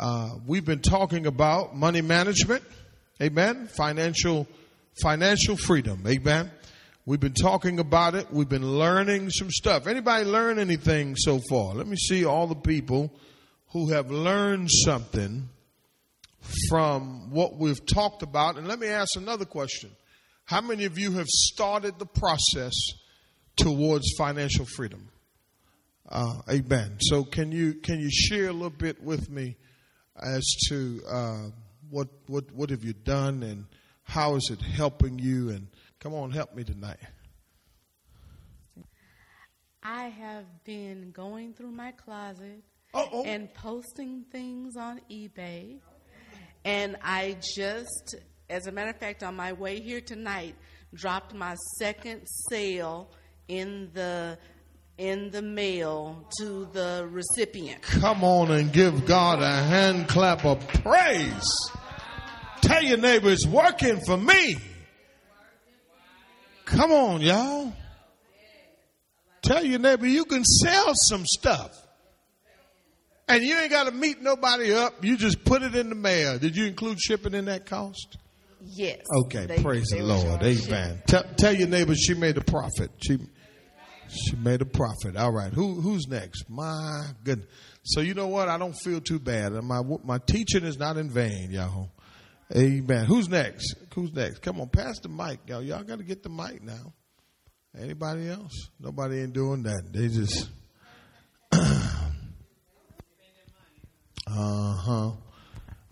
Uh, we've been talking about money management, amen. Financial, financial freedom, amen. We've been talking about it. We've been learning some stuff. Anybody learn anything so far? Let me see all the people who have learned something from what we've talked about. And let me ask another question. How many of you have started the process towards financial freedom? Uh, amen. So can you can you share a little bit with me as to uh, what what what have you done and how is it helping you? And come on, help me tonight. I have been going through my closet Uh-oh. and posting things on eBay. And I just, as a matter of fact, on my way here tonight, dropped my second sale in the in the mail to the recipient. Come on and give God a hand clap of praise. Tell your neighbor it's working for me. Come on, y'all. Tell your neighbor you can sell some stuff. And you ain't got to meet nobody up. You just put it in the mail. Did you include shipping in that cost? Yes. Okay, They- praise they the Lord. Amen. Tell, tell your neighbor she made a profit. She she made a profit. All right. Who who's next? My goodness. So you know what? I don't feel too bad. My my teaching is not in vain, y'all. Amen. Who's next? Who's next? Come on, pass the mic, y'all. Y'all got to get the mic now. Anybody else? Nobody ain't doing that. They just. uh huh.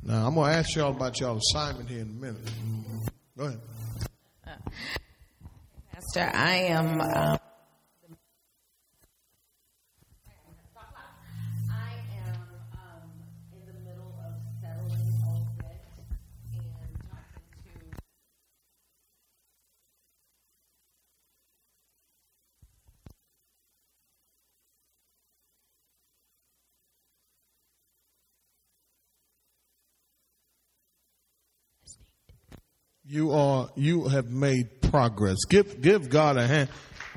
Now I'm gonna ask y'all about y'all assignment here in a minute. Go ahead. Pastor, I am. Um, You are you have made progress. Give give God a hand.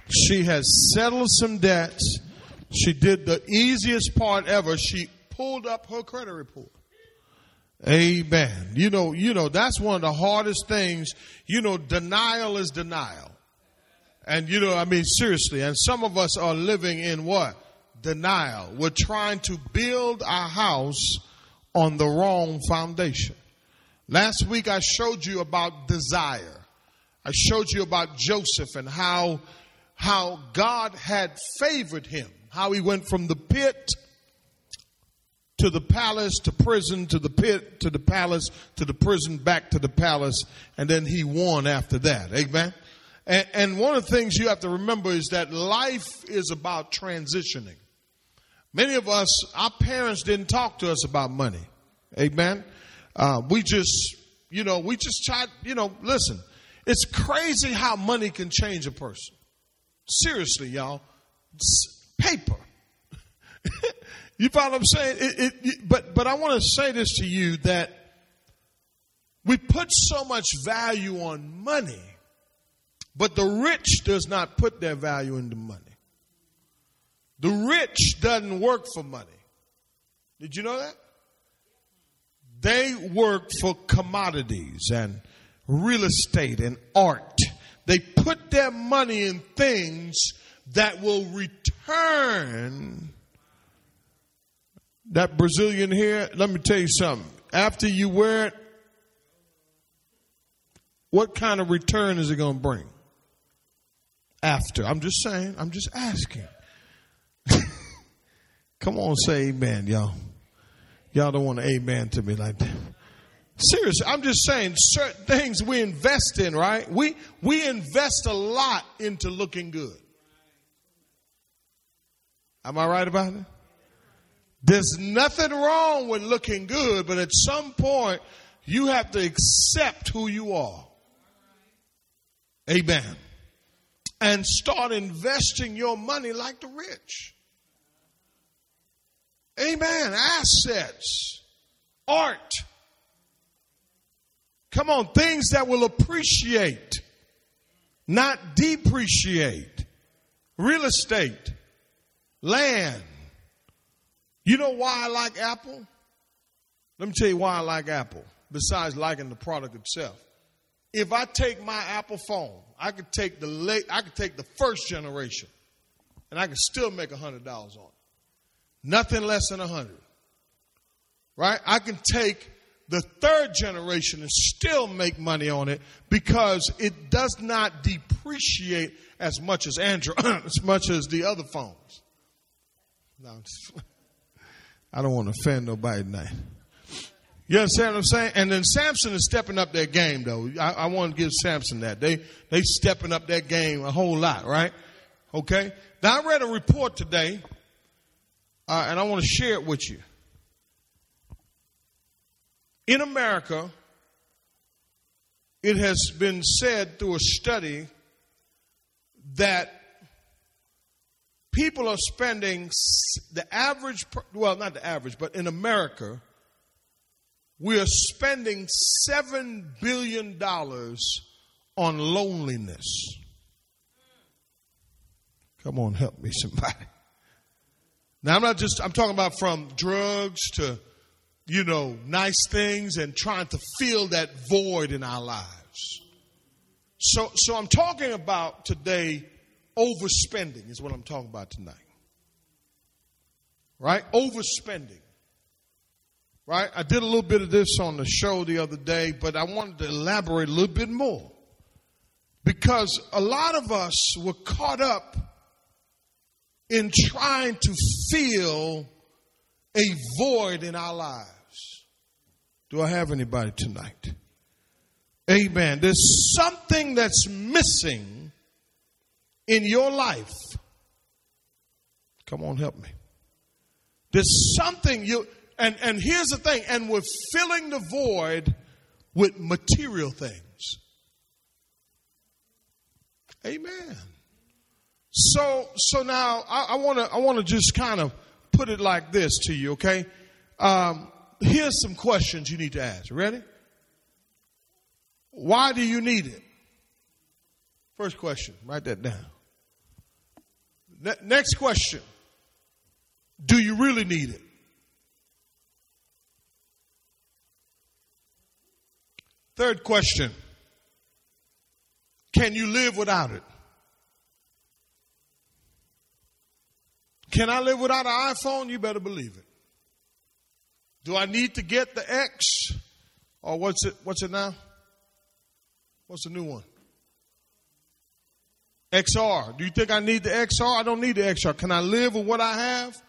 She has settled some debts. She did the easiest part ever. She pulled up her credit report. Amen. You know, you know, that's one of the hardest things. You know, denial is denial. And you know, I mean, seriously, and some of us are living in what? Denial. We're trying to build our house on the wrong foundation. Last week I showed you about desire. I showed you about Joseph and how, how God had favored him. How he went from the pit to the palace to prison to the pit to the palace to the prison back to the palace and then he won after that. Amen. And, and one of the things you have to remember is that life is about transitioning. Many of us, our parents didn't talk to us about money. Amen. Uh, we just, you know, we just tried, you know, listen, it's crazy how money can change a person. Seriously, y'all. It's paper. you follow what I'm saying? It, it, it- but, but I want to say this to you that we put so much value on money, but the rich does not put their value into money. The rich doesn't work for money. Did you know that? They work for commodities and real estate and art. They put their money in things that will return. That Brazilian here, let me tell you something. After you wear it, what kind of return is it going to bring? After. I'm just saying, I'm just asking. Come on, say amen, y'all. Y'all don't want to amen to me like that. Seriously, I'm just saying certain things we invest in, right? We we invest a lot into looking good. Am I right about it? There's nothing wrong with looking good, but at some point you have to accept who you are. Amen. And start investing your money like the rich. Amen. Assets, art. Come on, things that will appreciate, not depreciate. Real estate, land. You know why I like Apple? Let me tell you why I like Apple, besides liking the product itself. If I take my Apple phone, I could take the late, I could take the first generation, and I could still make hundred dollars on it. Nothing less than a hundred. Right? I can take the third generation and still make money on it because it does not depreciate as much as Android, as much as the other phones. No, I don't want to offend nobody tonight. You understand what I'm saying? And then Samsung is stepping up their game, though. I, I want to give Samsung that. They they stepping up their game a whole lot, right? Okay. Now I read a report today, uh, and I want to share it with you. In America, it has been said through a study that people are spending the average, well, not the average, but in America, we are spending $7 billion on loneliness. Come on, help me, somebody. Now, I'm not just, I'm talking about from drugs to, you know, nice things and trying to fill that void in our lives. So, so I'm talking about today overspending, is what I'm talking about tonight. Right? Overspending. Right? I did a little bit of this on the show the other day, but I wanted to elaborate a little bit more. Because a lot of us were caught up in trying to fill a void in our lives. Do I have anybody tonight? Amen. There's something that's missing in your life. Come on, help me. There's something you and, and here's the thing, and we're filling the void with material things. Amen. So so now I want to I want to just kind of put it like this to you, okay? Um, here's some questions you need to ask. Ready? Why do you need it? First question. Write that down. Ne- next question. Do you really need it? Third question Can you live without it? Can I live without an iPhone? You better believe it. Do I need to get the X? Or what's it what's it now? What's the new one? XR. Do you think I need the XR? I don't need the XR. Can I live with what I have?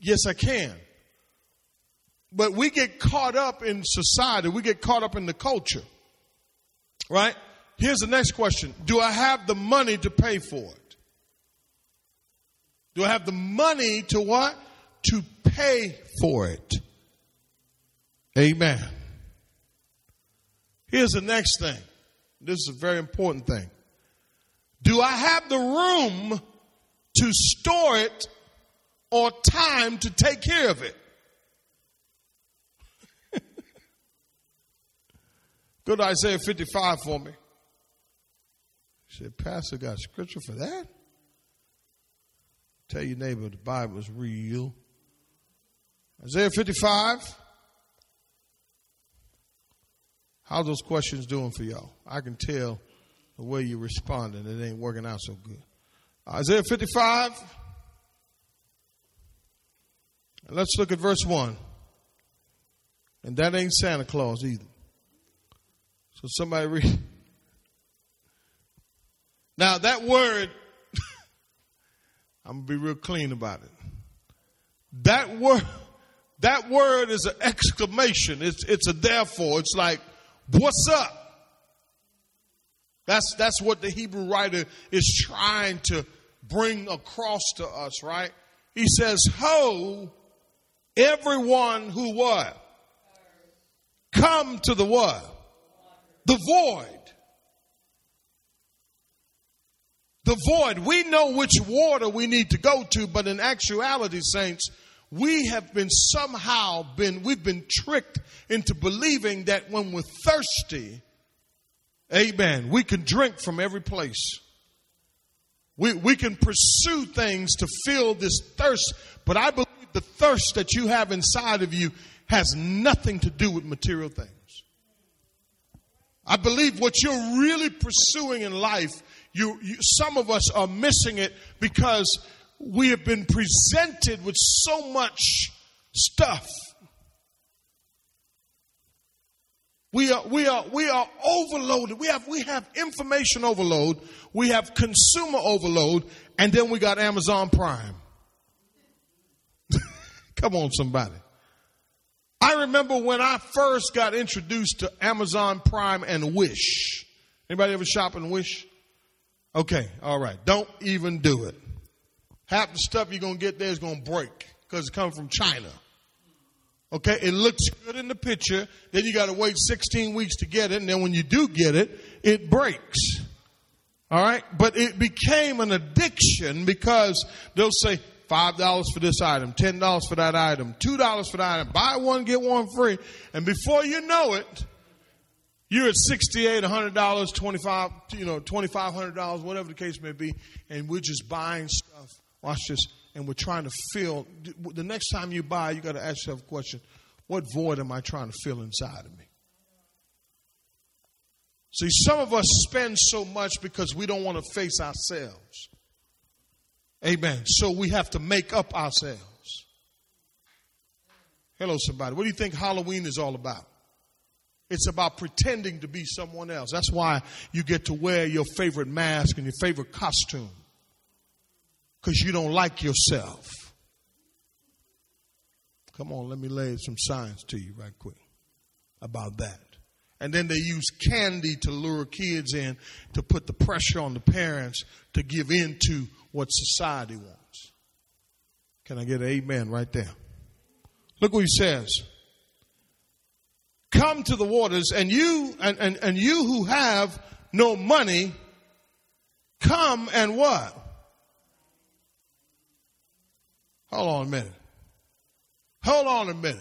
Yes, I can. But we get caught up in society, we get caught up in the culture. Right? Here's the next question Do I have the money to pay for it? Do I have the money to what? To pay for it. Amen. Here's the next thing. This is a very important thing. Do I have the room to store it or time to take care of it? Go to Isaiah 55 for me. He said, Pastor got scripture for that? Tell your neighbor the Bible is real. Isaiah 55. How's those questions doing for y'all? I can tell the way you're responding. It ain't working out so good. Isaiah 55. let's look at verse 1. And that ain't Santa Claus either. So somebody read. Now that word, I'm gonna be real clean about it. That word, that word is an exclamation. It's it's a therefore. It's like, what's up? That's that's what the Hebrew writer is trying to bring across to us, right? He says, Ho, everyone who what? Come to the what? The void. The void. We know which water we need to go to, but in actuality, saints, we have been somehow been, we've been tricked into believing that when we're thirsty, amen, we can drink from every place. We, we can pursue things to fill this thirst, but I believe the thirst that you have inside of you has nothing to do with material things. I believe what you're really pursuing in life, you, you, some of us are missing it because we have been presented with so much stuff. We are, we are, we are overloaded. We have, we have information overload. We have consumer overload. And then we got Amazon Prime. Come on, somebody. I remember when I first got introduced to Amazon Prime and Wish. Anybody ever shop in Wish? Okay, all right. Don't even do it. Half the stuff you're going to get there is going to break because it comes from China. Okay, it looks good in the picture. Then you got to wait 16 weeks to get it. And then when you do get it, it breaks. All right. But it became an addiction because they'll say $5 for this item, $10 for that item, $2 for that item, buy one, get one free. And before you know it, you're at 68, $100, 25, you know, $2,500, whatever the case may be. And we're just buying stuff. Watch this and we're trying to fill. The next time you buy, you got to ask yourself a question what void am I trying to fill inside of me? See, some of us spend so much because we don't want to face ourselves. Amen. So we have to make up ourselves. Hello, somebody. What do you think Halloween is all about? It's about pretending to be someone else. That's why you get to wear your favorite mask and your favorite costume because you don't like yourself. Come on, let me lay some science to you right quick about that. And then they use candy to lure kids in to put the pressure on the parents to give in to what society wants. Can I get an amen right there? Look what he says. Come to the waters, and you and, and, and you who have no money, come and what? Hold on a minute. Hold on a minute.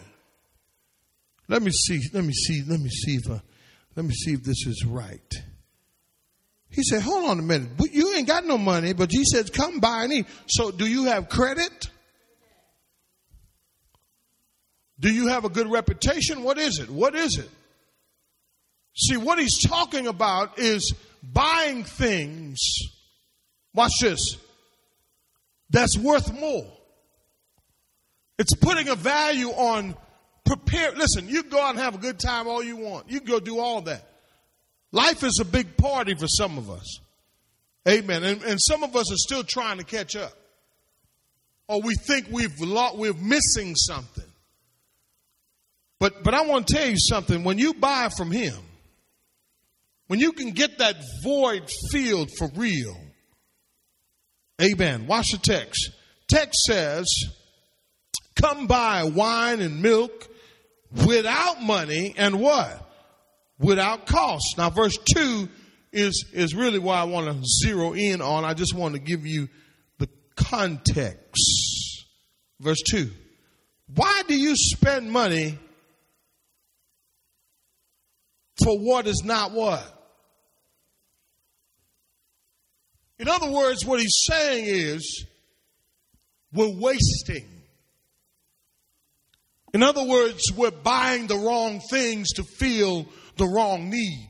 Let me see. Let me see. Let me see if uh, let me see if this is right. He said, "Hold on a minute. You ain't got no money, but he says, come buy and eat. So, do you have credit? Do you have a good reputation? What is it? What is it? See, what he's talking about is buying things. Watch this. That's worth more. It's putting a value on prepare. Listen, you go out and have a good time all you want. You go do all that. Life is a big party for some of us. Amen. And, and some of us are still trying to catch up. Or we think we've lost, we're missing something. But, but I want to tell you something. When you buy from him, when you can get that void filled for real, amen. Watch the text. Text says, come buy wine and milk without money and what? Without cost. Now, verse 2 is, is really what I want to zero in on. I just want to give you the context. Verse 2. Why do you spend money for what is not what? In other words, what he's saying is, we're wasting. In other words, we're buying the wrong things to fill the wrong need.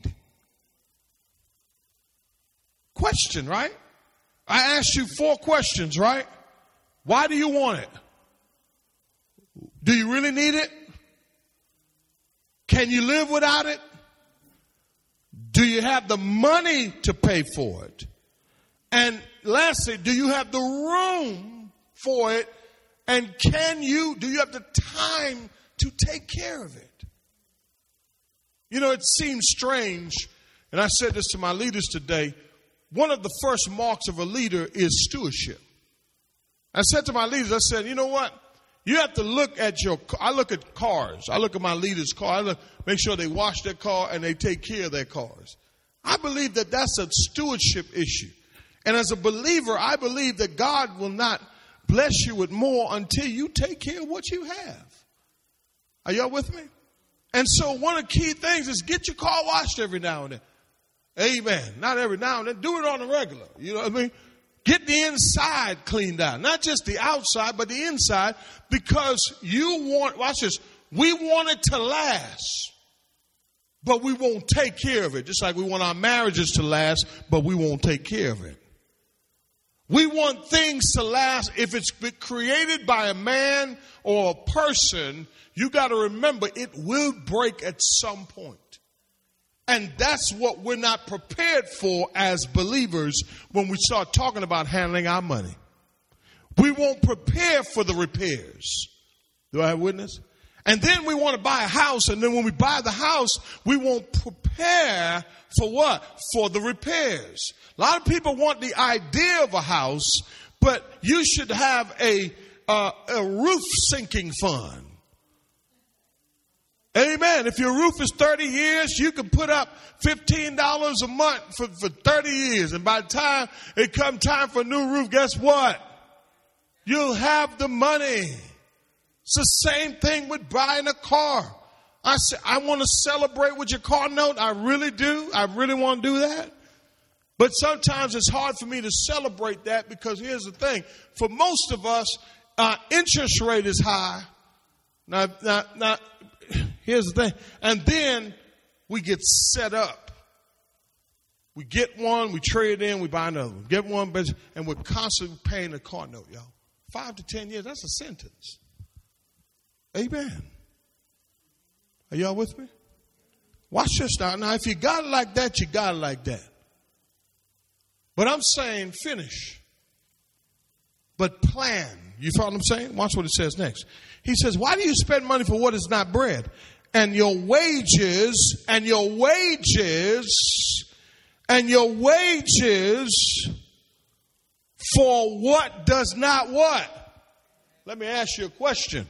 Question, right? I asked you four questions, right? Why do you want it? Do you really need it? Can you live without it? Do you have the money to pay for it? And lastly, do you have the room for it and can you, do you have the time to take care of it? You know, it seems strange, and I said this to my leaders today. One of the first marks of a leader is stewardship. I said to my leaders, I said, you know what? You have to look at your, I look at cars. I look at my leader's car. I look, make sure they wash their car and they take care of their cars. I believe that that's a stewardship issue. And as a believer, I believe that God will not bless you with more until you take care of what you have. Are y'all with me? And so one of the key things is get your car washed every now and then. Amen. Not every now and then. Do it on the regular. You know what I mean? Get the inside cleaned out. Not just the outside, but the inside because you want, watch this, We want it to last, but we won't take care of it. Just like we want our marriages to last, but we won't take care of it. We want things to last. If it's created by a man or a person, you got to remember it will break at some point. And that's what we're not prepared for as believers when we start talking about handling our money. We won't prepare for the repairs. Do I have witness? And then we want to buy a house, and then when we buy the house, we won't prepare for what? For the repairs. A lot of people want the idea of a house, but you should have a, uh, a roof sinking fund. Amen. If your roof is 30 years, you can put up $15 a month for, for 30 years. And by the time it come time for a new roof, guess what? You'll have the money. It's the same thing with buying a car. I say, I want to celebrate with your car note. I really do. I really want to do that. But sometimes it's hard for me to celebrate that because here's the thing. For most of us, our interest rate is high. Now, now, now, here's the thing. And then we get set up. We get one, we trade in, we buy another one. Get one, and we're constantly paying the car note, y'all. Five to ten years, that's a sentence. Amen. Are y'all with me? Watch this now. Now, if you got it like that, you got it like that. But I'm saying finish. But plan. You follow what I'm saying? Watch what it says next. He says, Why do you spend money for what is not bread? And your wages, and your wages, and your wages for what does not what? Let me ask you a question.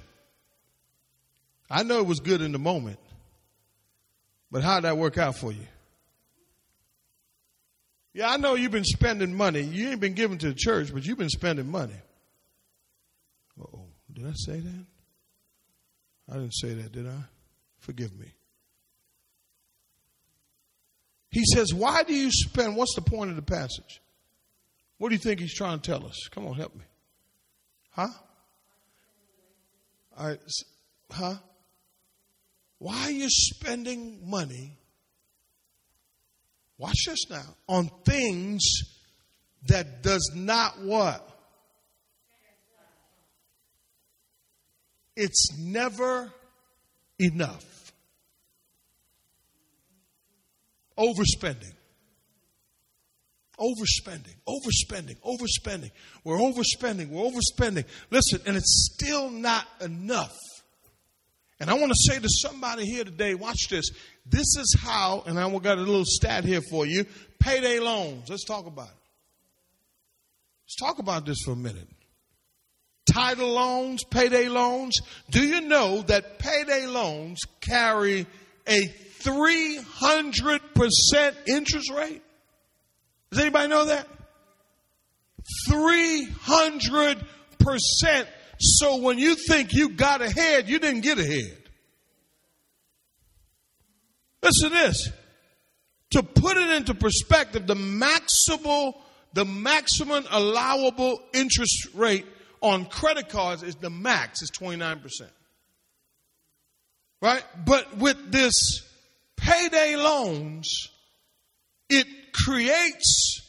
I know it was good in the moment, but how did that work out for you? Yeah, I know you've been spending money. You ain't been giving to the church, but you've been spending money. Oh. Did I say that? I didn't say that, did I? Forgive me. He says, Why do you spend? What's the point of the passage? What do you think he's trying to tell us? Come on, help me. Huh? Huh? Why are you spending money? Watch this now. On things that does not what? It's never enough. Overspending. Overspending, overspending, overspending. We're overspending, we're overspending. Listen, and it's still not enough. And I want to say to somebody here today, watch this. This is how, and I got a little stat here for you payday loans. Let's talk about it. Let's talk about this for a minute. Title loans, payday loans. Do you know that payday loans carry a 300% interest rate? Does anybody know that? 300%. So when you think you got ahead, you didn't get ahead. Listen to this. To put it into perspective, the maximal, the maximum allowable interest rate on credit cards is the max is 29%. Right? But with this payday loans, it creates,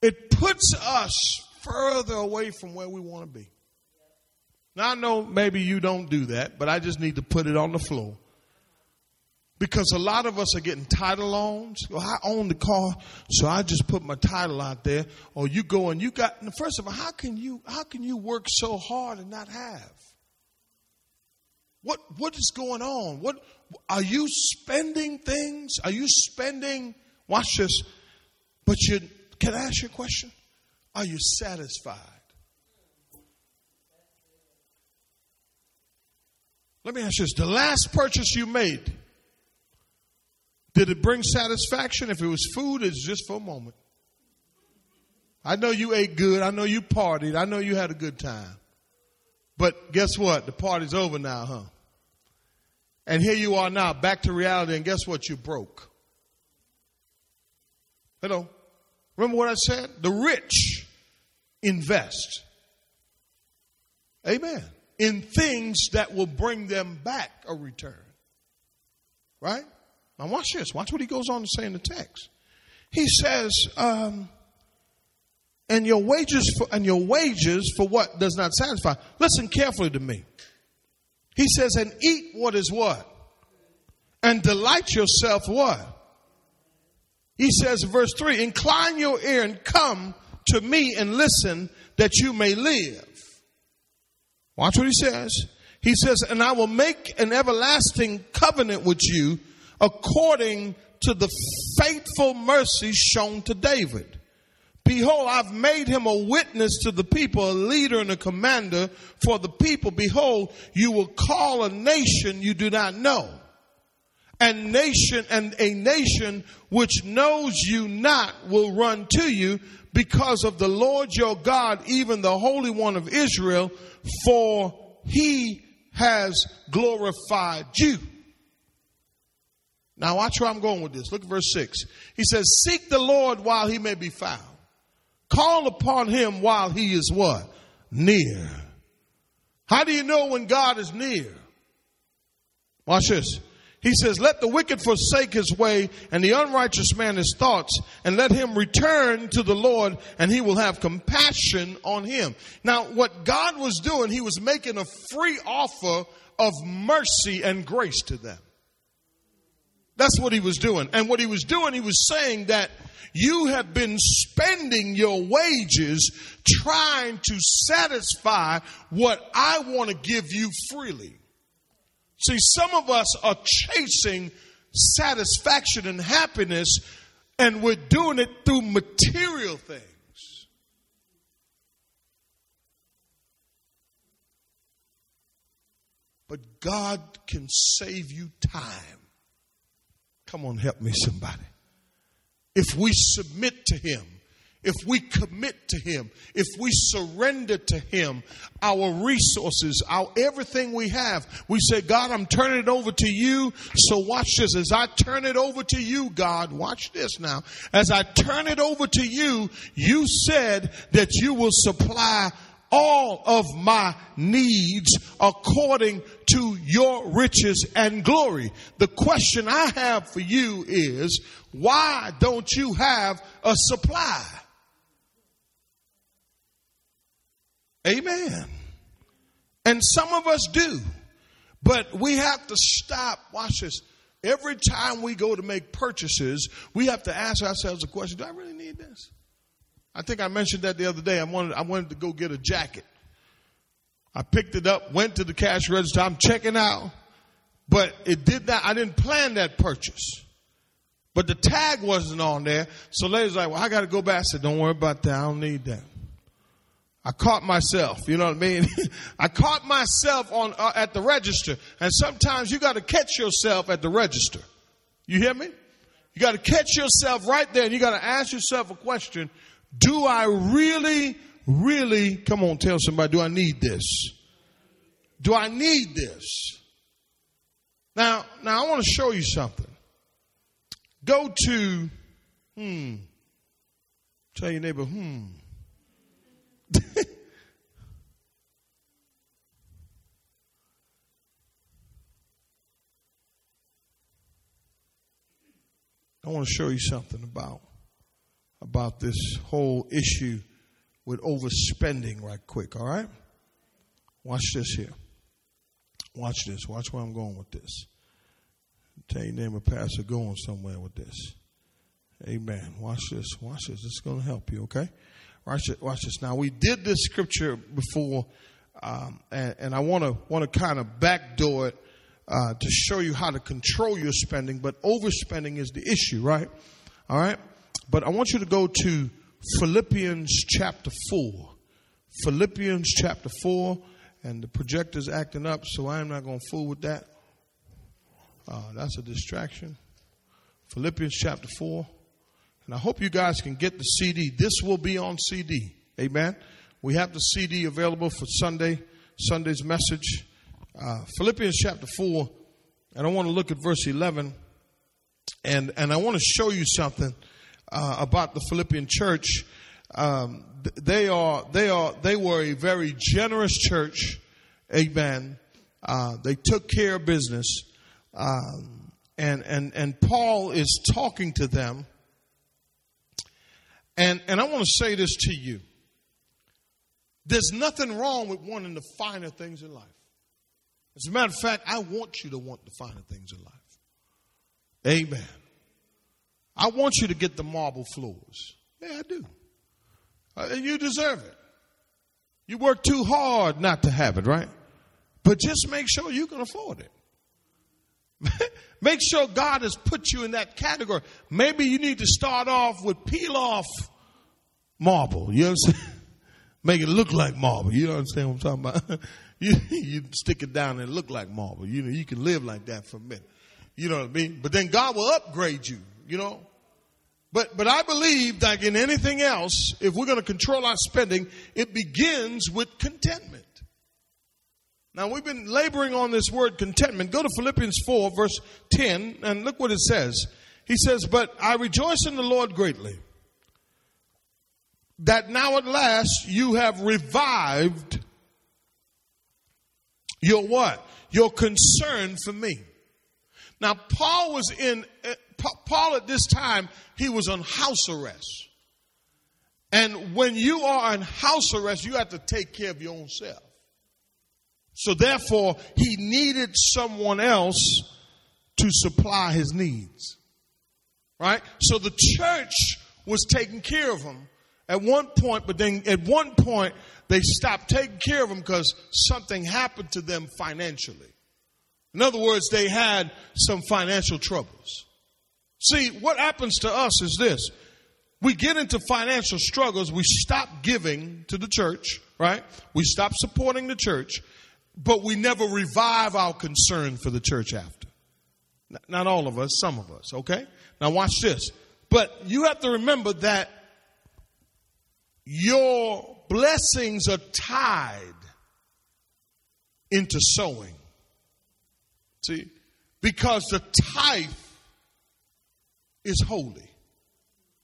it puts us further away from where we want to be. Now I know maybe you don't do that, but I just need to put it on the floor. Because a lot of us are getting title loans. Well, I own the car, so I just put my title out there. Or you go and you got first of all, how can you how can you work so hard and not have? What what is going on? What are you spending things? Are you spending? Watch this. But you can I ask you a question? Are you satisfied? Let me ask you this: the last purchase you made, did it bring satisfaction? If it was food, it's just for a moment. I know you ate good. I know you partied. I know you had a good time. But guess what? The party's over now, huh? And here you are now, back to reality, and guess what? You broke. Hello? Remember what I said? The rich invest. Amen. in things that will bring them back a return. Right? Now watch this. Watch what he goes on to say in the text. He says, um, and your wages for, and your wages for what does not satisfy. Listen carefully to me. He says, and eat what is what? And delight yourself what? He says verse 3 Incline your ear and come to me and listen that you may live. Watch what he says. He says, And I will make an everlasting covenant with you according to the faithful mercy shown to David. Behold, I've made him a witness to the people, a leader and a commander for the people. Behold, you will call a nation you do not know. And nation and a nation which knows you not will run to you because of the Lord your God, even the Holy One of Israel, for he has glorified you. Now watch where I'm going with this. Look at verse 6. He says, Seek the Lord while he may be found. Call upon him while he is what? Near. How do you know when God is near? Watch this. He says, Let the wicked forsake his way and the unrighteous man his thoughts, and let him return to the Lord, and he will have compassion on him. Now, what God was doing, he was making a free offer of mercy and grace to them. That's what he was doing. And what he was doing, he was saying that you have been spending your wages trying to satisfy what I want to give you freely. See, some of us are chasing satisfaction and happiness, and we're doing it through material things. But God can save you time. Come on, help me, somebody. If we submit to Him, if we commit to Him, if we surrender to Him our resources, our everything we have, we say, God, I'm turning it over to you. So watch this. As I turn it over to you, God, watch this now. As I turn it over to you, you said that you will supply all of my needs according to your riches and glory. The question I have for you is, why don't you have a supply? Amen. And some of us do. But we have to stop. Watch this. Every time we go to make purchases, we have to ask ourselves the question, do I really need this? I think I mentioned that the other day. I wanted, I wanted to go get a jacket. I picked it up, went to the cash register. I'm checking out, but it did not, I didn't plan that purchase. But the tag wasn't on there. So lady's like, well, I got to go back. I said, don't worry about that. I don't need that. I caught myself, you know what I mean? I caught myself on uh, at the register, and sometimes you got to catch yourself at the register. You hear me? You got to catch yourself right there, and you got to ask yourself a question: Do I really, really? Come on, tell somebody. Do I need this? Do I need this? Now, now I want to show you something. Go to, hmm. Tell your neighbor, hmm. I want to show you something about about this whole issue with overspending right quick, all right? Watch this here. Watch this. Watch where I'm going with this. Tell your name of pastor going somewhere with this. Amen. Watch this. Watch this. This is going to help you, okay? Watch it. Watch this. Now we did this scripture before, um, and, and, I want to want to kind of backdoor it uh, to show you how to control your spending. But overspending is the issue, right? All right. But I want you to go to Philippians chapter four. Philippians chapter four, and the projector's acting up, so I am not going to fool with that. Uh, that's a distraction. Philippians chapter 4. And I hope you guys can get the CD. This will be on CD. Amen. We have the CD available for Sunday, Sunday's message. Uh, Philippians chapter 4, and I want to look at verse 11. And, and I want to show you something uh, about the Philippian church. Um, they are, they are, they were a very generous church Amen. Uh, they took care of business. Um, and, and, and Paul is talking to them. And, and I want to say this to you. There's nothing wrong with wanting the finer things in life. As a matter of fact, I want you to want the finer things in life. Amen. I want you to get the marble floors. Yeah, I do. Uh, you deserve it. You work too hard not to have it, right? But just make sure you can afford it. make sure God has put you in that category. Maybe you need to start off with peel off marble. You know what I'm saying? Make it look like marble. You understand what I'm talking about? you, you stick it down and look like marble. You know, you can live like that for a minute. You know what I mean? But then God will upgrade you, you know. But, but I believe like in anything else, if we're going to control our spending, it begins with contentment. Now we've been laboring on this word contentment. Go to Philippians 4 verse 10 and look what it says. He says, but I rejoice in the Lord greatly that now at last you have revived your what? Your concern for me. Now Paul was in, Paul at this time, he was on house arrest. And when you are on house arrest, you have to take care of your own self. So therefore, he needed someone else to supply his needs. Right? So the church was taking care of him at one point, but then at one point, they stopped taking care of him because something happened to them financially. In other words, they had some financial troubles. See, what happens to us is this. We get into financial struggles, we stop giving to the church, right? We stop supporting the church, but we never revive our concern for the church after. Not all of us, some of us, okay? Now watch this. But you have to remember that your blessings are tied into sowing. See? Because the tithe is holy.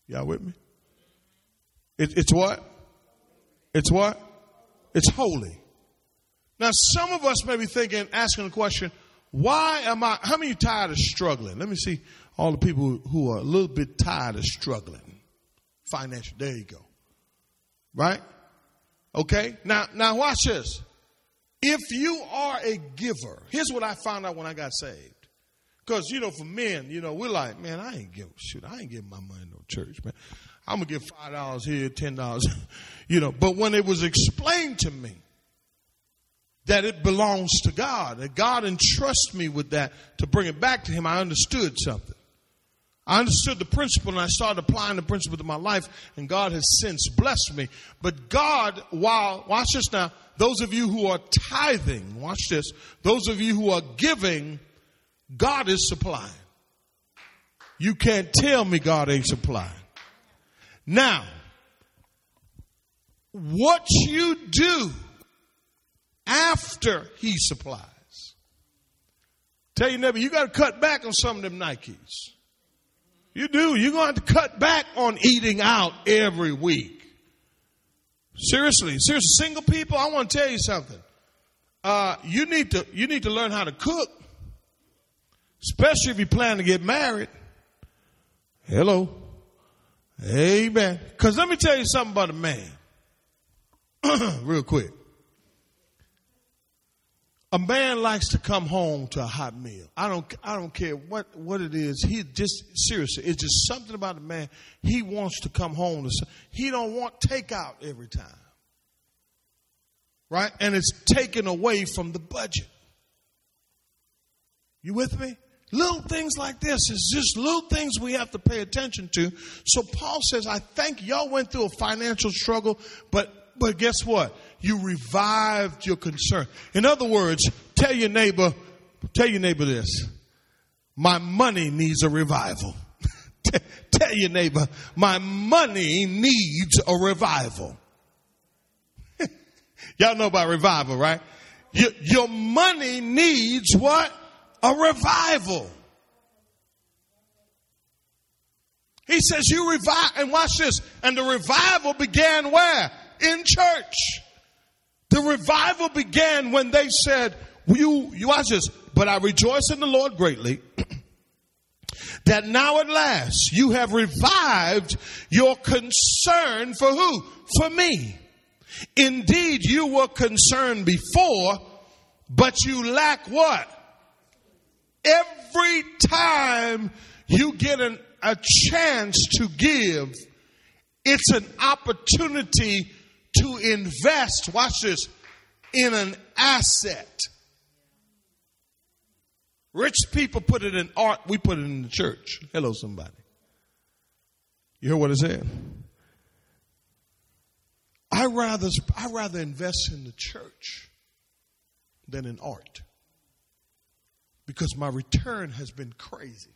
Y'all with me? It, it's what? It's what? It's holy. Now, some of us may be thinking, asking the question, why am I, how many tired of struggling? Let me see all the people who are a little bit tired of struggling. Financial, there you go. Right? Okay? Now, now watch this. If you are a giver, here's what I found out when I got saved. Because, you know, for men, you know, we're like, man, I ain't give, shoot, I ain't giving my money no church, man. I'm going to give $5 here, $10, you know. But when it was explained to me that it belongs to God, that God entrusts me with that to bring it back to Him, I understood something. I understood the principle and I started applying the principle to my life, and God has since blessed me. But God, while, watch this now, those of you who are tithing, watch this, those of you who are giving, God is supplying. You can't tell me God ain't supplying. Now, what you do after he supplies. Tell your neighbor, you got to cut back on some of them Nikes. You do. You're going to have to cut back on eating out every week. Seriously, seriously, single people, I want to tell you something. Uh, you need to you need to learn how to cook, especially if you plan to get married. Hello, amen. Because let me tell you something about a man, real quick. A man likes to come home to a hot meal. I don't, I don't care what, what it is. He just, seriously, it's just something about a man. He wants to come home to, he don't want takeout every time. Right? And it's taken away from the budget. You with me? Little things like this is just little things we have to pay attention to. So Paul says, I think y'all went through a financial struggle, but but guess what? You revived your concern. In other words, tell your neighbor, tell your neighbor this. My money needs a revival. tell your neighbor, my money needs a revival. Y'all know about revival, right? Your, your money needs what? A revival. He says you revive, and watch this. And the revival began where? in church. The revival began when they said, you, you watch this, but I rejoice in the Lord greatly that now at last you have revived your concern for who? For me. Indeed, you were concerned before, but you lack what? Every time you get an, a chance to give, it's an opportunity to invest, watch this, in an asset. Rich people put it in art, we put it in the church. Hello, somebody. You hear what I said? I rather I rather invest in the church than in art. Because my return has been crazy.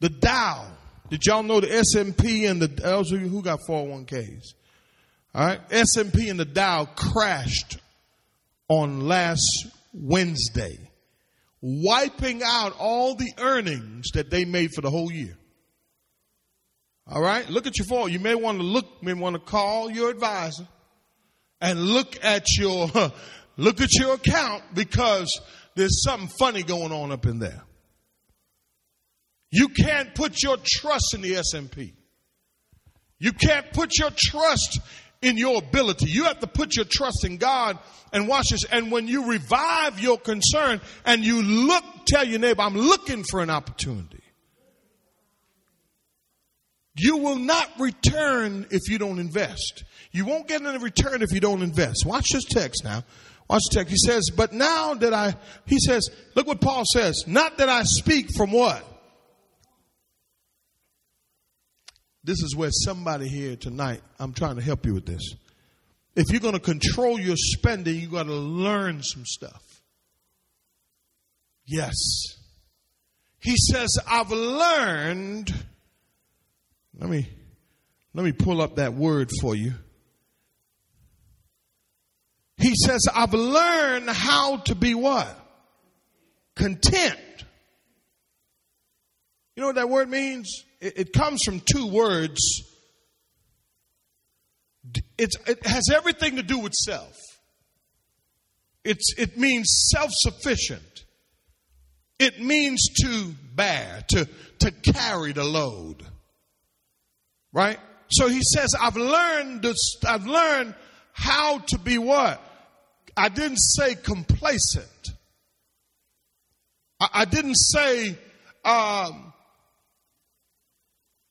The Dow. Did y'all know the S&P and the those who got 401ks? All right, S&P and the Dow crashed on last Wednesday, wiping out all the earnings that they made for the whole year. All right, look at your phone. You may want to look, may want to call your advisor and look at your look at your account because there's something funny going on up in there. You can't put your trust in the S&P. You can't put your trust in your ability. You have to put your trust in God and watch this. And when you revive your concern and you look, tell your neighbor, I'm looking for an opportunity. You will not return if you don't invest. You won't get any return if you don't invest. Watch this text now. Text. He says, but now that I, he says, look what Paul says, not that I speak from what? This is where somebody here tonight, I'm trying to help you with this. If you're going to control your spending, you got to learn some stuff. Yes. He says, I've learned let me let me pull up that word for you. He says, I've learned how to be what? Content. You know what that word means? It, it comes from two words. It's, it has everything to do with self. It's, it means self sufficient. It means to bear, to, to carry the load. Right? So he says, I've learned this, I've learned how to be what? I didn't say complacent. I, I didn't say um,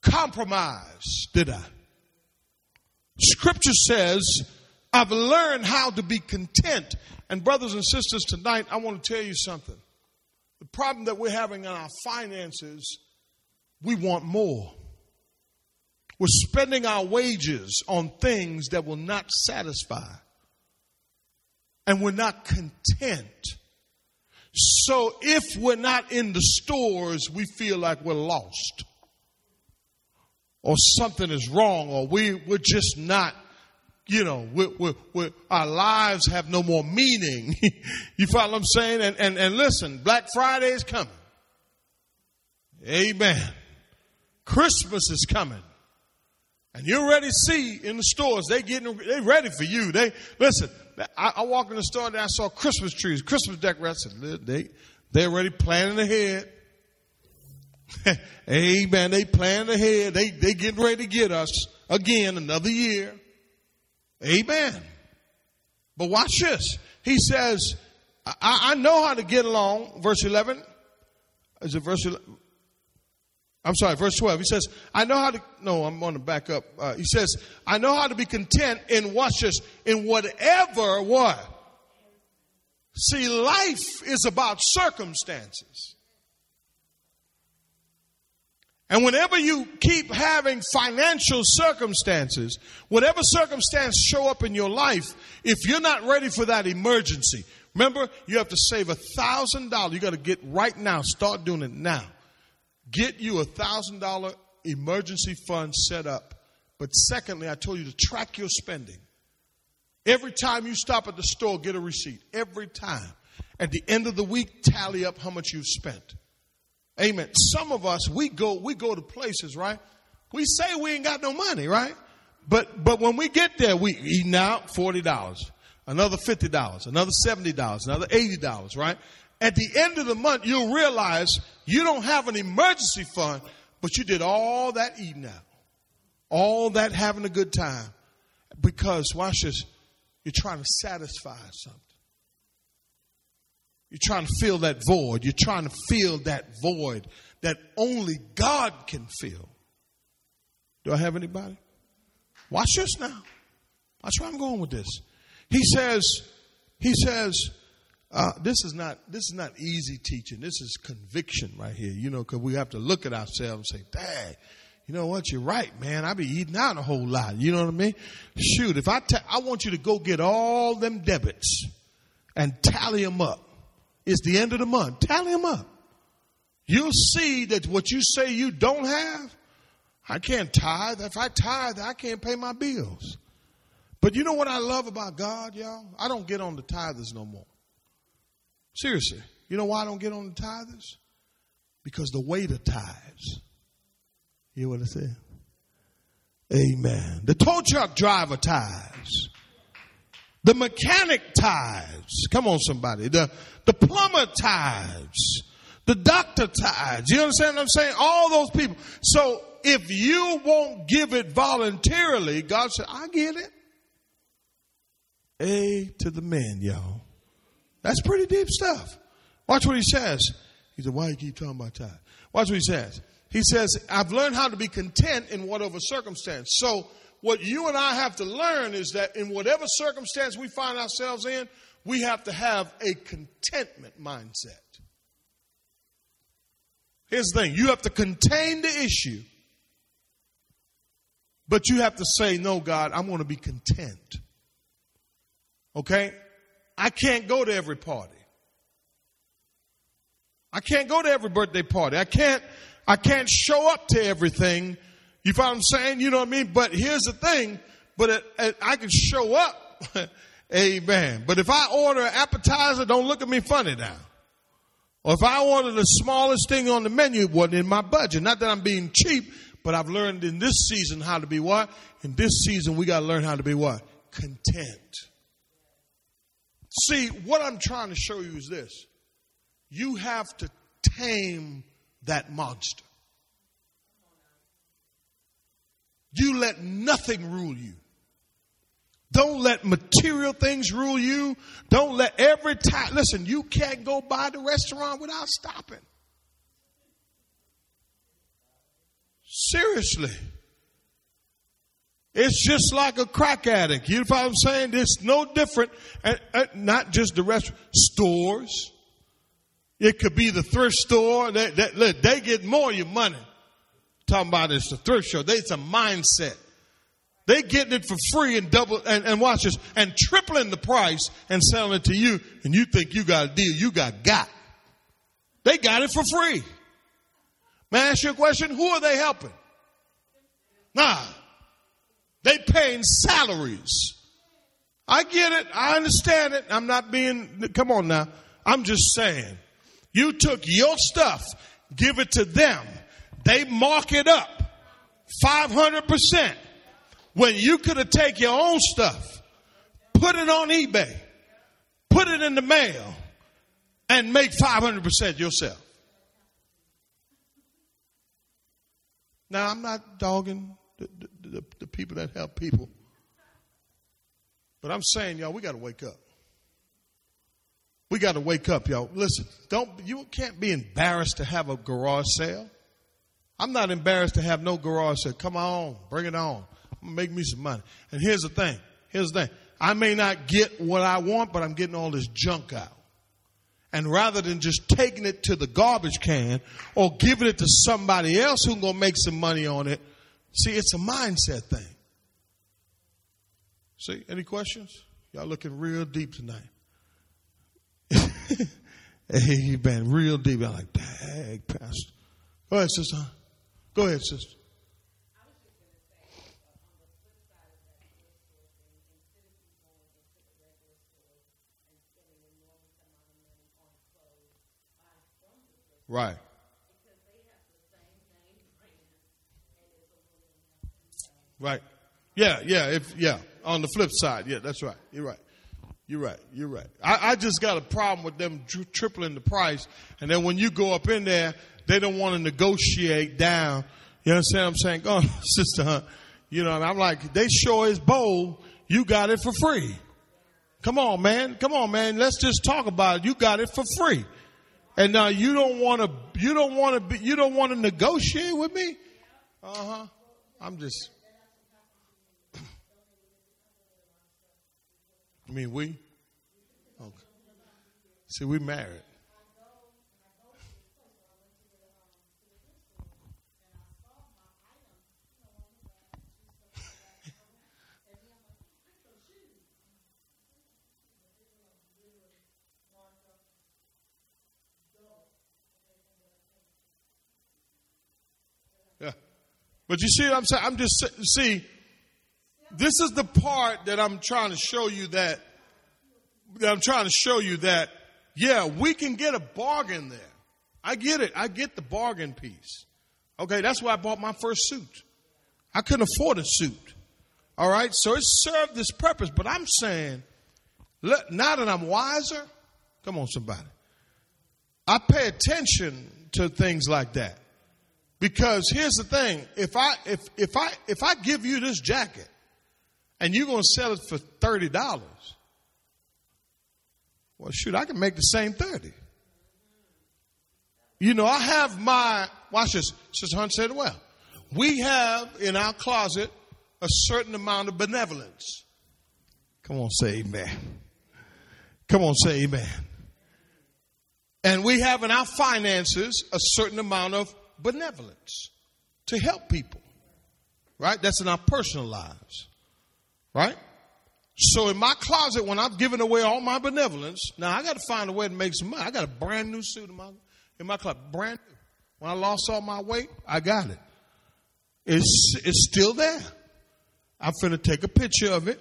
compromise, did I? Scripture says, I've learned how to be content. And brothers and sisters, tonight I want to tell you something. The problem that we're having in our finances, we want more. We're spending our wages on things that will not satisfy. And we're not content. So if we're not in the stores, we feel like we're lost. Or something is wrong, or we, we're just not, you know, we're, we're, we're, our lives have no more meaning. you follow what I'm saying? And, and, and listen, Black Friday is coming. Amen. Christmas is coming. And you already see in the stores, they getting, they ready for you. They, listen, I, I walked in the store and I saw Christmas trees, Christmas decorations. They, they already planning ahead. Amen. They planning ahead. They, they getting ready to get us again another year. Amen. But watch this. He says, I, I know how to get along. Verse 11. Is it verse 11? I'm sorry, verse 12. He says, I know how to, no, I'm going to back up. Uh, he says, I know how to be content in watch this, in whatever what? See, life is about circumstances. And whenever you keep having financial circumstances, whatever circumstance show up in your life, if you're not ready for that emergency, remember, you have to save a thousand dollars. You got to get right now, start doing it now Get you a thousand dollar emergency fund set up. But secondly, I told you to track your spending. Every time you stop at the store, get a receipt. Every time. At the end of the week, tally up how much you've spent. Amen. Some of us, we go, we go to places, right? We say we ain't got no money, right? But, but when we get there, we eating out $40. another $50, another $70, another $80, right? At the end of the month, you'll realize you don't have an emergency fund, but you did all that eating out, all that having a good time. Because, watch this, you're trying to satisfy something. You're trying to fill that void. You're trying to fill that void that only God can fill. Do I have anybody? Watch this now. Watch where I'm going with this. He says, he says, uh, this is not this is not easy teaching. This is conviction right here. You know, because we have to look at ourselves and say, "Dang, you know what? You're right, man. I be eating out a whole lot. You know what I mean? Shoot, if I ta- I want you to go get all them debits and tally them up. It's the end of the month. Tally them up. You'll see that what you say you don't have, I can't tithe. If I tithe, I can't pay my bills. But you know what I love about God, y'all? I don't get on the tithers no more. Seriously. You know why I don't get on the tithers? Because the waiter tithes. You hear what I said? Amen. The tow truck driver tithes. The mechanic tithes. Come on, somebody. The, the plumber tithes. The doctor tithes. You understand what I'm saying? All those people. So if you won't give it voluntarily, God said, I get it. A to the men, y'all. That's pretty deep stuff. Watch what he says. He said, Why do you keep talking about tithe? Watch what he says. He says, I've learned how to be content in whatever circumstance. So, what you and I have to learn is that in whatever circumstance we find ourselves in, we have to have a contentment mindset. Here's the thing you have to contain the issue, but you have to say, No, God, I'm going to be content. Okay? I can't go to every party. I can't go to every birthday party. I can't, I can't show up to everything. You find what I'm saying? You know what I mean? But here's the thing, but it, it, I can show up. Amen. But if I order an appetizer, don't look at me funny now. Or if I order the smallest thing on the menu, it wasn't in my budget. Not that I'm being cheap, but I've learned in this season how to be what? In this season, we got to learn how to be what? Content. See, what I'm trying to show you is this. You have to tame that monster. You let nothing rule you. Don't let material things rule you. Don't let every time, listen, you can't go by the restaurant without stopping. Seriously. It's just like a crack addict. You know what I'm saying? It's no different. And, and not just the restaurant, stores. It could be the thrift store. They, they, they get more of your money. Talking about it's the thrift store. They, it's a mindset. They getting it for free and double and, and watch this and tripling the price and selling it to you, and you think you got a deal. You got got. They got it for free. May I ask you a question? Who are they helping? Nah. They paying salaries. I get it. I understand it. I'm not being, come on now. I'm just saying. You took your stuff, give it to them. They mark it up 500% when you could have taken your own stuff, put it on eBay, put it in the mail, and make 500% yourself. Now, I'm not dogging the, the, people that help people. But I'm saying, y'all, we got to wake up. We got to wake up, y'all. Listen, don't you can't be embarrassed to have a garage sale. I'm not embarrassed to have no garage sale. Come on, bring it on. Make me some money. And here's the thing. Here's the thing. I may not get what I want, but I'm getting all this junk out. And rather than just taking it to the garbage can or giving it to somebody else who's to make some money on it, See, it's a mindset thing. See, any questions? Y'all looking real deep tonight. been real deep. I'm like, dang, Pastor. Go ahead, sister. Go ahead, sister. Right. Right. Yeah, yeah, if yeah. On the flip side, yeah, that's right. You're right. You're right. You're right. I, I just got a problem with them tri- tripling the price, and then when you go up in there, they don't want to negotiate down. You understand what I'm saying? Go on, Sister Hunt. You know, and I'm like, they sure is bold. You got it for free. Come on, man. Come on, man. Let's just talk about it. You got it for free. And now you don't want to, you don't want to be, you don't want to negotiate with me? Uh huh. I'm just. I mean, we? Okay. See, we married. Yeah. But you see what I'm saying? I'm just, see, this is the part that I'm trying to show you that, that I'm trying to show you that, yeah, we can get a bargain there. I get it. I get the bargain piece. Okay, that's why I bought my first suit. I couldn't afford a suit. All right, so it served this purpose, but I'm saying, now that I'm wiser, come on, somebody, I pay attention to things like that. Because here's the thing: if I if if I if I give you this jacket and you're gonna sell it for thirty dollars, well, shoot, I can make the same thirty. You know, I have my watch this. Sister Hunt said well. We have in our closet a certain amount of benevolence. Come on, say amen. Come on, say amen. And we have in our finances a certain amount of benevolence to help people. Right? That's in our personal lives. Right? So in my closet, when I'm giving away all my benevolence, now I got to find a way to make some money. I got a brand new suit in my in my closet, brand new. When I lost all my weight, I got it. It's it's still there. I'm finna take a picture of it,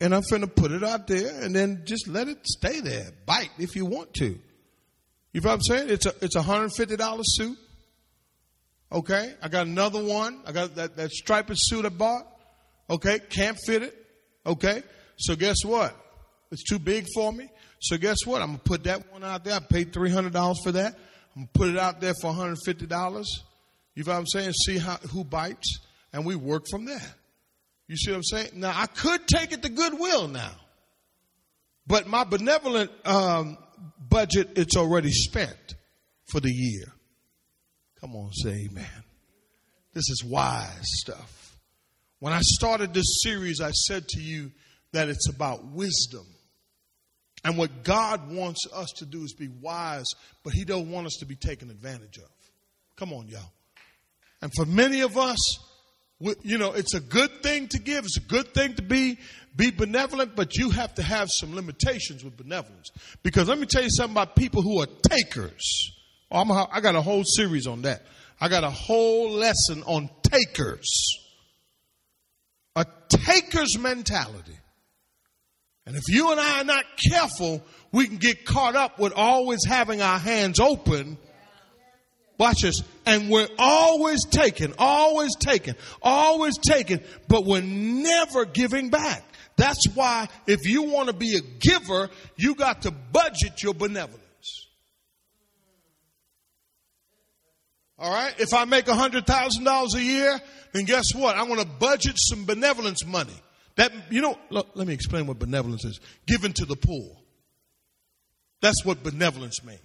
and I'm finna put it out there, and then just let it stay there. Bite if you want to. You know what I'm saying? It's a it's a hundred fifty dollar suit. Okay, I got another one. I got that that striped suit I bought. Okay, can't fit it. Okay, so guess what? It's too big for me. So guess what? I'm gonna put that one out there. I paid three hundred dollars for that. I'm gonna put it out there for one hundred fifty dollars. You know what I'm saying? See how who bites, and we work from there. You see what I'm saying? Now I could take it to Goodwill now, but my benevolent um, budget it's already spent for the year. Come on, say amen. This is wise stuff. When I started this series, I said to you that it's about wisdom. And what God wants us to do is be wise, but He don't want us to be taken advantage of. Come on, y'all. And for many of us, you know, it's a good thing to give. It's a good thing to be be benevolent, but you have to have some limitations with benevolence. Because let me tell you something about people who are takers. Oh, I'm got a whole series on that. I got a whole lesson on takers. A taker's mentality. And if you and I are not careful, we can get caught up with always having our hands open. Watch this. And we're always taking, always taking, always taking, but we're never giving back. That's why if you want to be a giver, you got to budget your benevolence. All right. If I make a hundred thousand dollars a year, then guess what? I'm going to budget some benevolence money. That, you know, look, let me explain what benevolence is. Given to the poor. That's what benevolence means.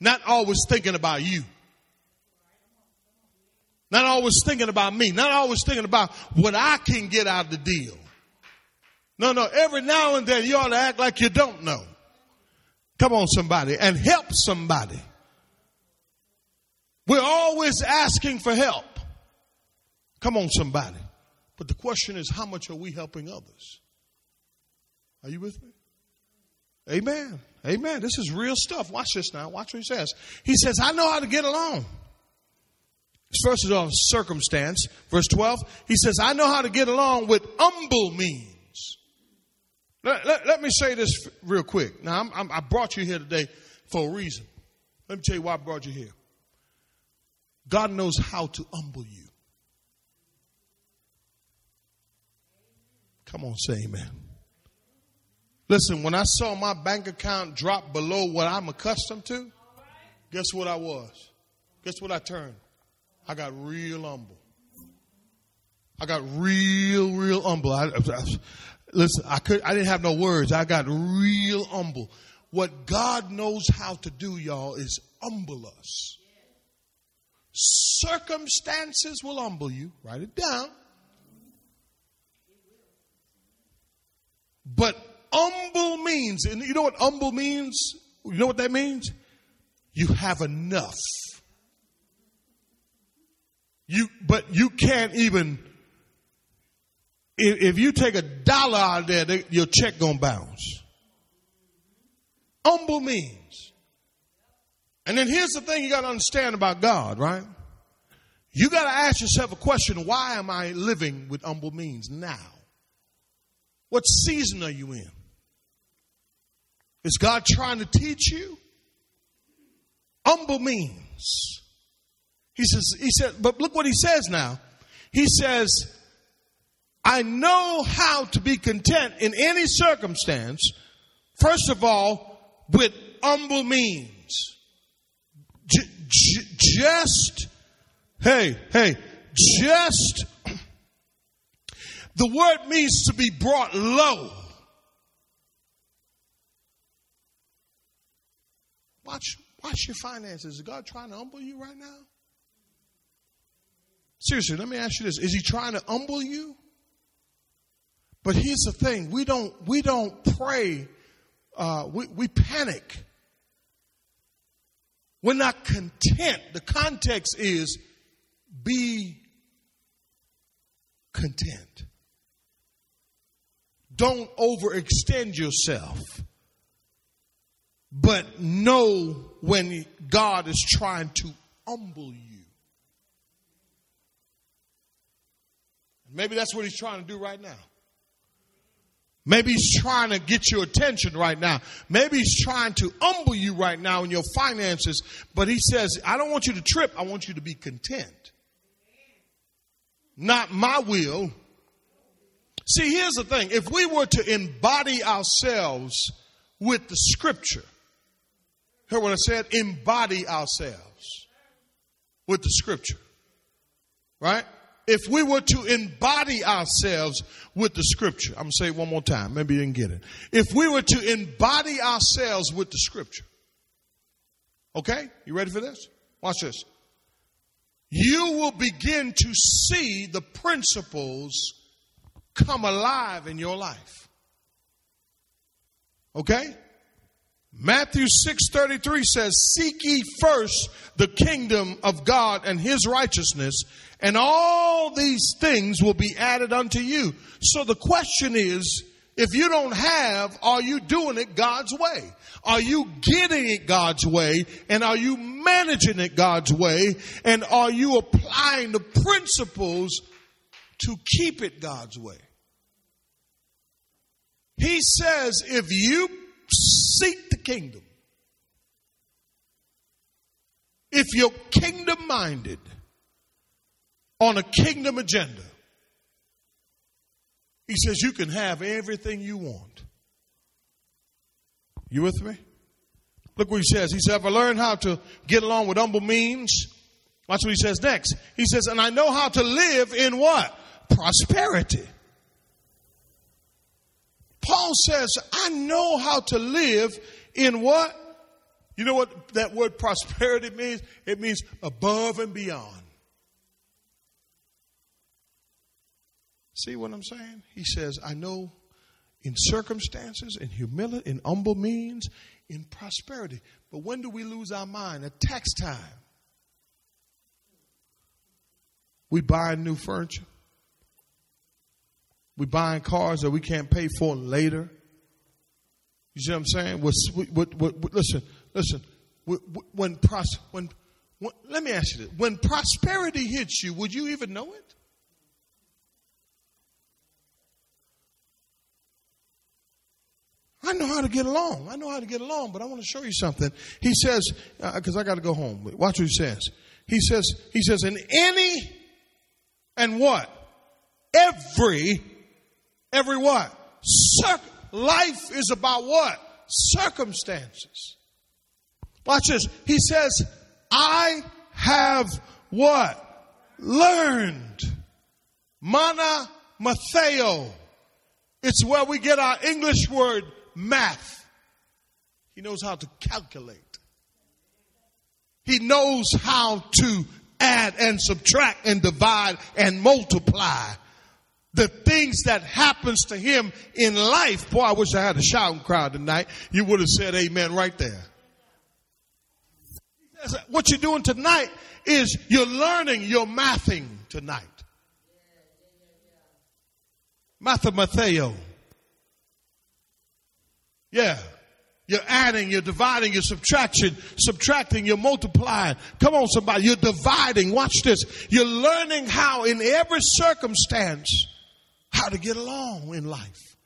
Not always thinking about you. Not always thinking about me. Not always thinking about what I can get out of the deal. No, no. Every now and then you ought to act like you don't know. Come on, somebody, and help somebody. We're always asking for help. Come on, somebody. But the question is, how much are we helping others? Are you with me? Amen. Amen. This is real stuff. Watch this now. Watch what he says. He says, I know how to get along. First of all, circumstance. Verse 12, he says, I know how to get along with humble means. Let, let, let me say this real quick. Now, I'm, I'm, I brought you here today for a reason. Let me tell you why I brought you here. God knows how to humble you. Come on, say amen. Listen, when I saw my bank account drop below what I'm accustomed to, guess what I was? Guess what I turned? I got real humble. I got real, real humble. I, I, listen, I could, I didn't have no words. I got real humble. What God knows how to do, y'all, is humble us. Circumstances will humble you. Write it down. But humble means, and you know what humble means? You know what that means? You have enough. You, but you can't even, if, if you take a dollar out of there, they, your check gonna bounce. Humble means. And then here's the thing you gotta understand about God, right? You gotta ask yourself a question, why am I living with humble means now? What season are you in? Is God trying to teach you? Humble means. He says, he said, but look what he says now. He says, I know how to be content in any circumstance. First of all, with humble means. J- j- just, hey, hey, just, the word means to be brought low. Watch, watch your finances. Is God trying to humble you right now? Seriously, let me ask you this. Is he trying to humble you? But here's the thing. We don't, we don't pray. Uh, we, we panic. We're not content. The context is be content. Don't overextend yourself. But know when God is trying to humble you. Maybe that's what he's trying to do right now. Maybe he's trying to get your attention right now. Maybe he's trying to humble you right now in your finances. But he says, I don't want you to trip. I want you to be content. Not my will. See, here's the thing. If we were to embody ourselves with the scripture, hear what I said? Embody ourselves with the scripture. Right? If we were to embody ourselves with the scripture, I'm going to say it one more time. Maybe you didn't get it. If we were to embody ourselves with the scripture, okay? You ready for this? Watch this. You will begin to see the principles come alive in your life. Okay? Matthew 6:33 says, "Seek ye first the kingdom of God and his righteousness, and all these things will be added unto you." So the question is, if you don't have, are you doing it God's way? Are you getting it God's way? And are you managing it God's way? And are you applying the principles to keep it God's way? He says, if you seek the kingdom, if you're kingdom minded on a kingdom agenda, he says you can have everything you want. You with me? Look what he says. He said, If I learn how to get along with humble means, watch what he says next. He says, and I know how to live in what? Prosperity. Paul says, I know how to live in what? You know what that word prosperity means? It means above and beyond. See what I'm saying? He says, I know in circumstances, in humility, in humble means, in prosperity. But when do we lose our mind? At tax time. We buy new furniture. We buying cars that we can't pay for later. You see what I'm saying? What, what, what, listen, listen. When, pros, when, when, let me ask you this: When prosperity hits you, would you even know it? I know how to get along. I know how to get along, but I want to show you something. He says, because uh, I got to go home. Watch what he says. He says, he says, in any and what? Every, every what? Circ- life is about what? Circumstances. Watch this. He says, I have what? Learned. Mana Matheo. It's where we get our English word math. He knows how to calculate. He knows how to add and subtract and divide and multiply the things that happens to him in life. Boy, I wish I had a shouting crowd tonight. You would have said amen right there. What you're doing tonight is you're learning, you're mathing tonight. Mathematheo. Yeah. You're adding, you're dividing, you're subtraction, subtracting, you're multiplying. Come on, somebody. You're dividing. Watch this. You're learning how in every circumstance how to get along in life.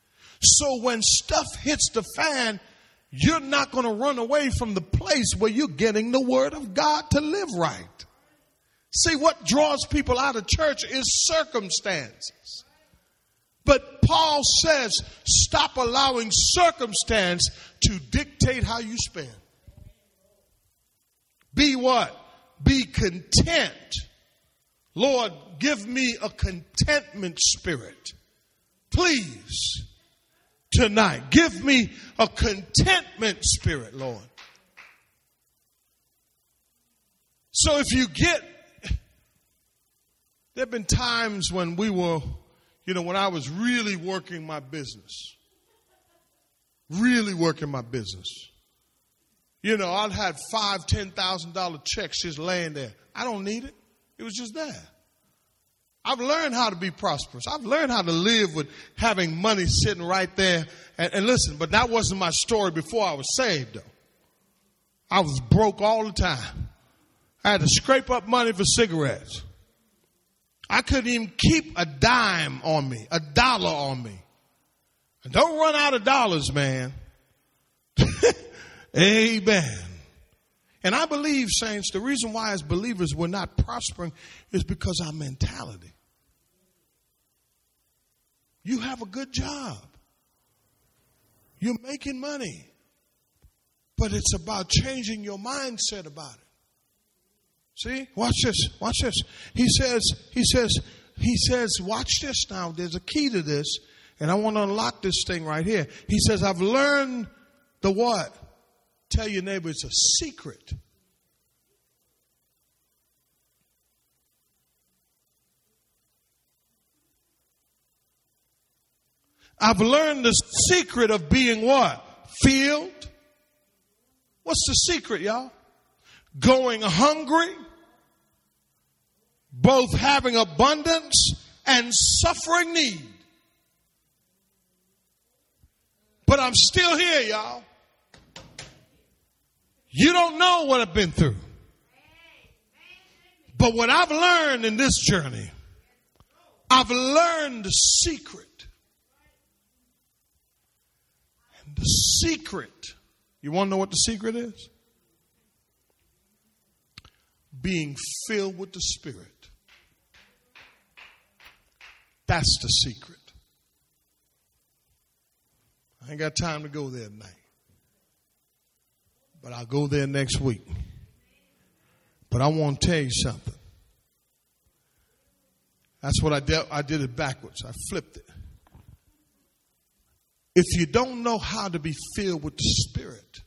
So when stuff hits the fan, you're not going to run away from the place where you're getting the word of God to live right. See, what draws people out of church is circumstances. But Paul says, stop allowing circumstance to dictate how you spend. Be what? Be content. Lord, give me a contentment spirit. Please, tonight, give me a contentment spirit, Lord. So if you get, there have been times when we were, you know, when I was really working my business, really working my business. You know, I'd had five, ten thousand dollar checks just laying there. I don't need it. It was just there. I've learned how to be prosperous. I've learned how to live with having money sitting right there. And, and, listen, but that wasn't my story before I was saved, though. I was broke all the time. I had to scrape up money for cigarettes. I couldn't even keep a dime on me, a dollar on me. And don't run out of dollars, man. Amen. And I believe, saints, the reason why as believers we're not prospering is because our mentality. You have a good job. You're making money. But it's about changing your mindset about it. See? Watch this. Watch this. He says, he says, he says, watch this now. There's a key to this. And I want to unlock this thing right here. He says, I've learned the what? Tell your neighbor it's a secret. I've learned the secret of being what? Filled. What's the secret, y'all? Going hungry, both having abundance and suffering need. But I'm still here, y'all. You don't know what I've been through. But what I've learned in this journey, I've learned the secret And The secret. You want to know what the secret is? Being filled with the Spirit. That's the secret. I ain't got time to go there tonight. But I'll go there next week. But I want to tell you something. That's what I did. I did it backwards. I flipped it. If you don't know how to be filled with the Spirit,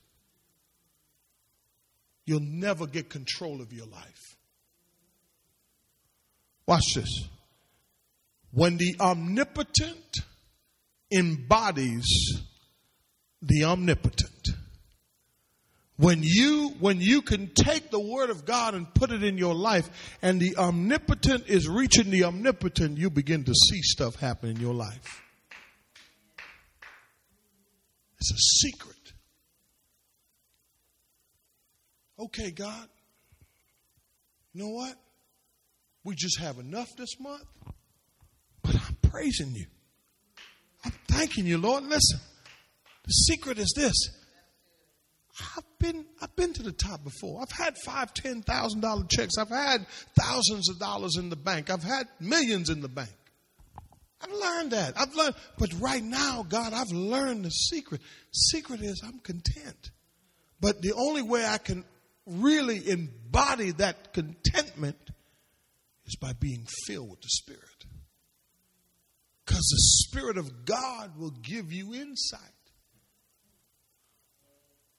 you'll never get control of your life. Watch this. When the omnipotent embodies the omnipotent, when you when you can take the word of God and put it in your life and the omnipotent is reaching the omnipotent you begin to see stuff happen in your life it's a secret. Okay, God, you know what? We just have enough this month, but I'm praising you. I'm thanking you, Lord. Listen, the secret is this. I've been I've been to the top before. I've had five, ten thousand dollar checks. I've had thousands of dollars in the bank. I've had millions in the bank. I've learned that. I've learned, but right now, God, I've learned the secret. Secret is I'm content. But the only way I can really embody that contentment is by being filled with the Spirit. Because the Spirit of God will give you insight.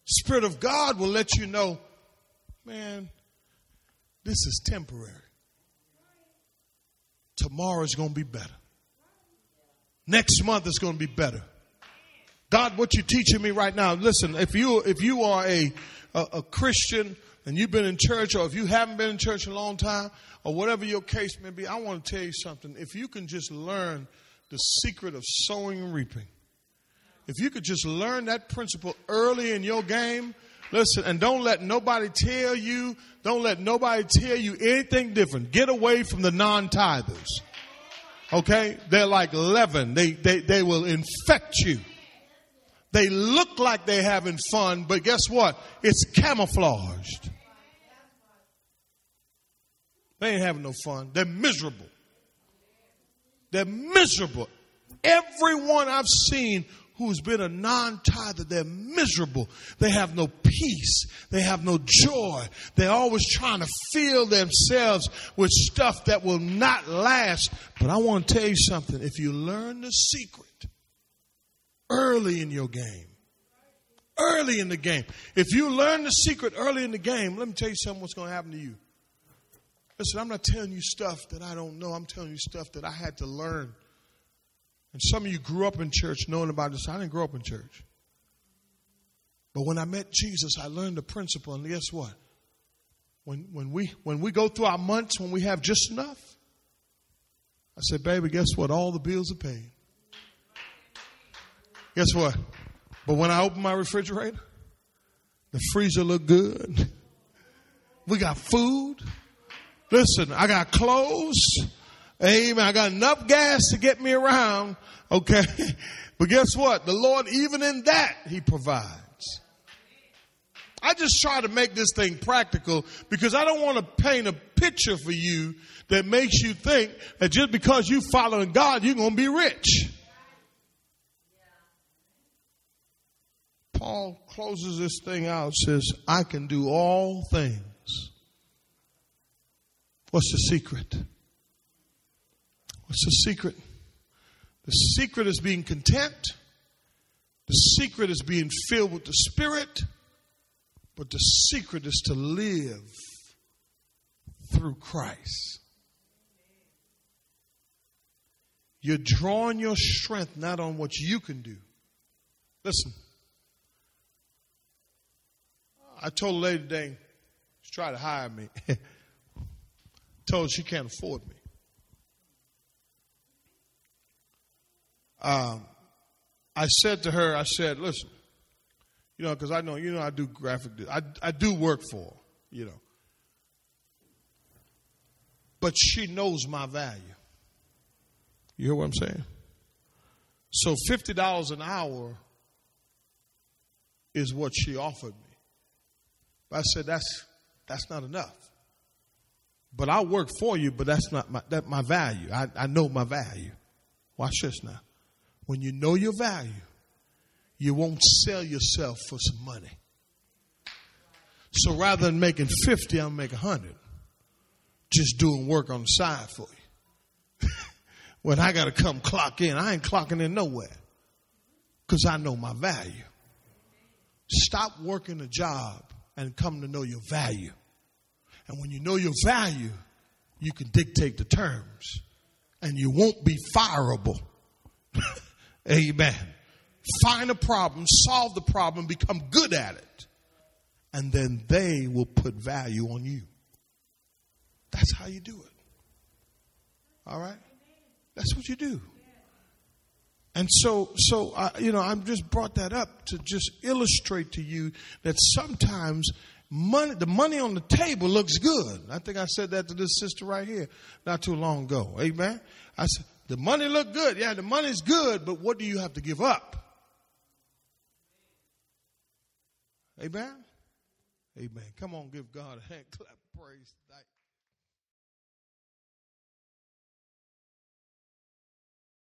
Spirit of God will let you know, man, this is temporary. Tomorrow is going to be better. Next month is going to be better. God, what you're teaching me right now, listen, if you, if you are a, a, a Christian and you've been in church or if you haven't been in church a long time or whatever your case may be, I want to tell you something. If you can just learn the secret of sowing and reaping, if you could just learn that principle early in your game, listen, and don't let nobody tell you, don't let nobody tell you anything different. Get away from the non-tithers. Okay? They're like leaven. They, they, they will infect you. They look like they're having fun, but guess what? It's camouflaged. They ain't having no fun. They're miserable. They're miserable. Everyone I've seen who's been a non-tither, they're miserable. They have no peace. They have no joy. They're always trying to fill themselves with stuff that will not last. But I want to tell you something. If you learn the secret early in your game, early in the game, if you learn the secret early in the game, let me tell you something what's going to happen to you. Listen, I'm not telling you stuff that I don't know. I'm telling you stuff that I had to learn. And some of you grew up in church knowing about this. I didn't grow up in church. But when I met Jesus, I learned the principle. And guess what? When, when, we, when we go through our months, when we have just enough, I said, baby, guess what? All the bills are paid. Guess what? But when I open my refrigerator, the freezer look good. We got food. Listen, I got clothes. Amen. I got enough gas to get me around. Okay. But guess what? The Lord, even in that, He provides. I just try to make this thing practical because I don't want to paint a picture for you that makes you think that just because you're following God, you're going to be rich. Paul closes this thing out, says, I can do all things. What's the secret? What's the secret? The secret is being content. The secret is being filled with the Spirit. But the secret is to live through Christ. You're drawing your strength not on what you can do. Listen. I told a lady today, she tried to hire me. told her she can't afford me. um, I said to her, I said, listen, you know, because I know, you know, I do graphic, I, I do work for, her, you know. But she knows my value. You hear what I'm saying? So $50 an hour is what she offered me. I said, that's, that's not enough. But I'll work for you, but that's not my, that my value. I, I know my value. Watch this now. When you know your value, you won't sell yourself for some money. So rather than making 50, I'll make 100. Just doing work on the side for you. when I got to come clock in, I ain't clocking in nowhere because I know my value. Stop working a job and come to know your value. And when you know your value, you can dictate the terms and you won't be fireable. Amen. Find a problem, solve the problem, become good at it. And then they will put value on you. That's how you do it. All right? That's what you do. And so, so uh, you know, I'm just brought that up to just illustrate to you that sometimes money, the money on the table looks good. I think I said that to this sister right here not too long ago. Amen. I said, the money look good. Yeah, the money's good, but what do you have to give up? Amen. Amen. Come on, give God a hand clap. Praise.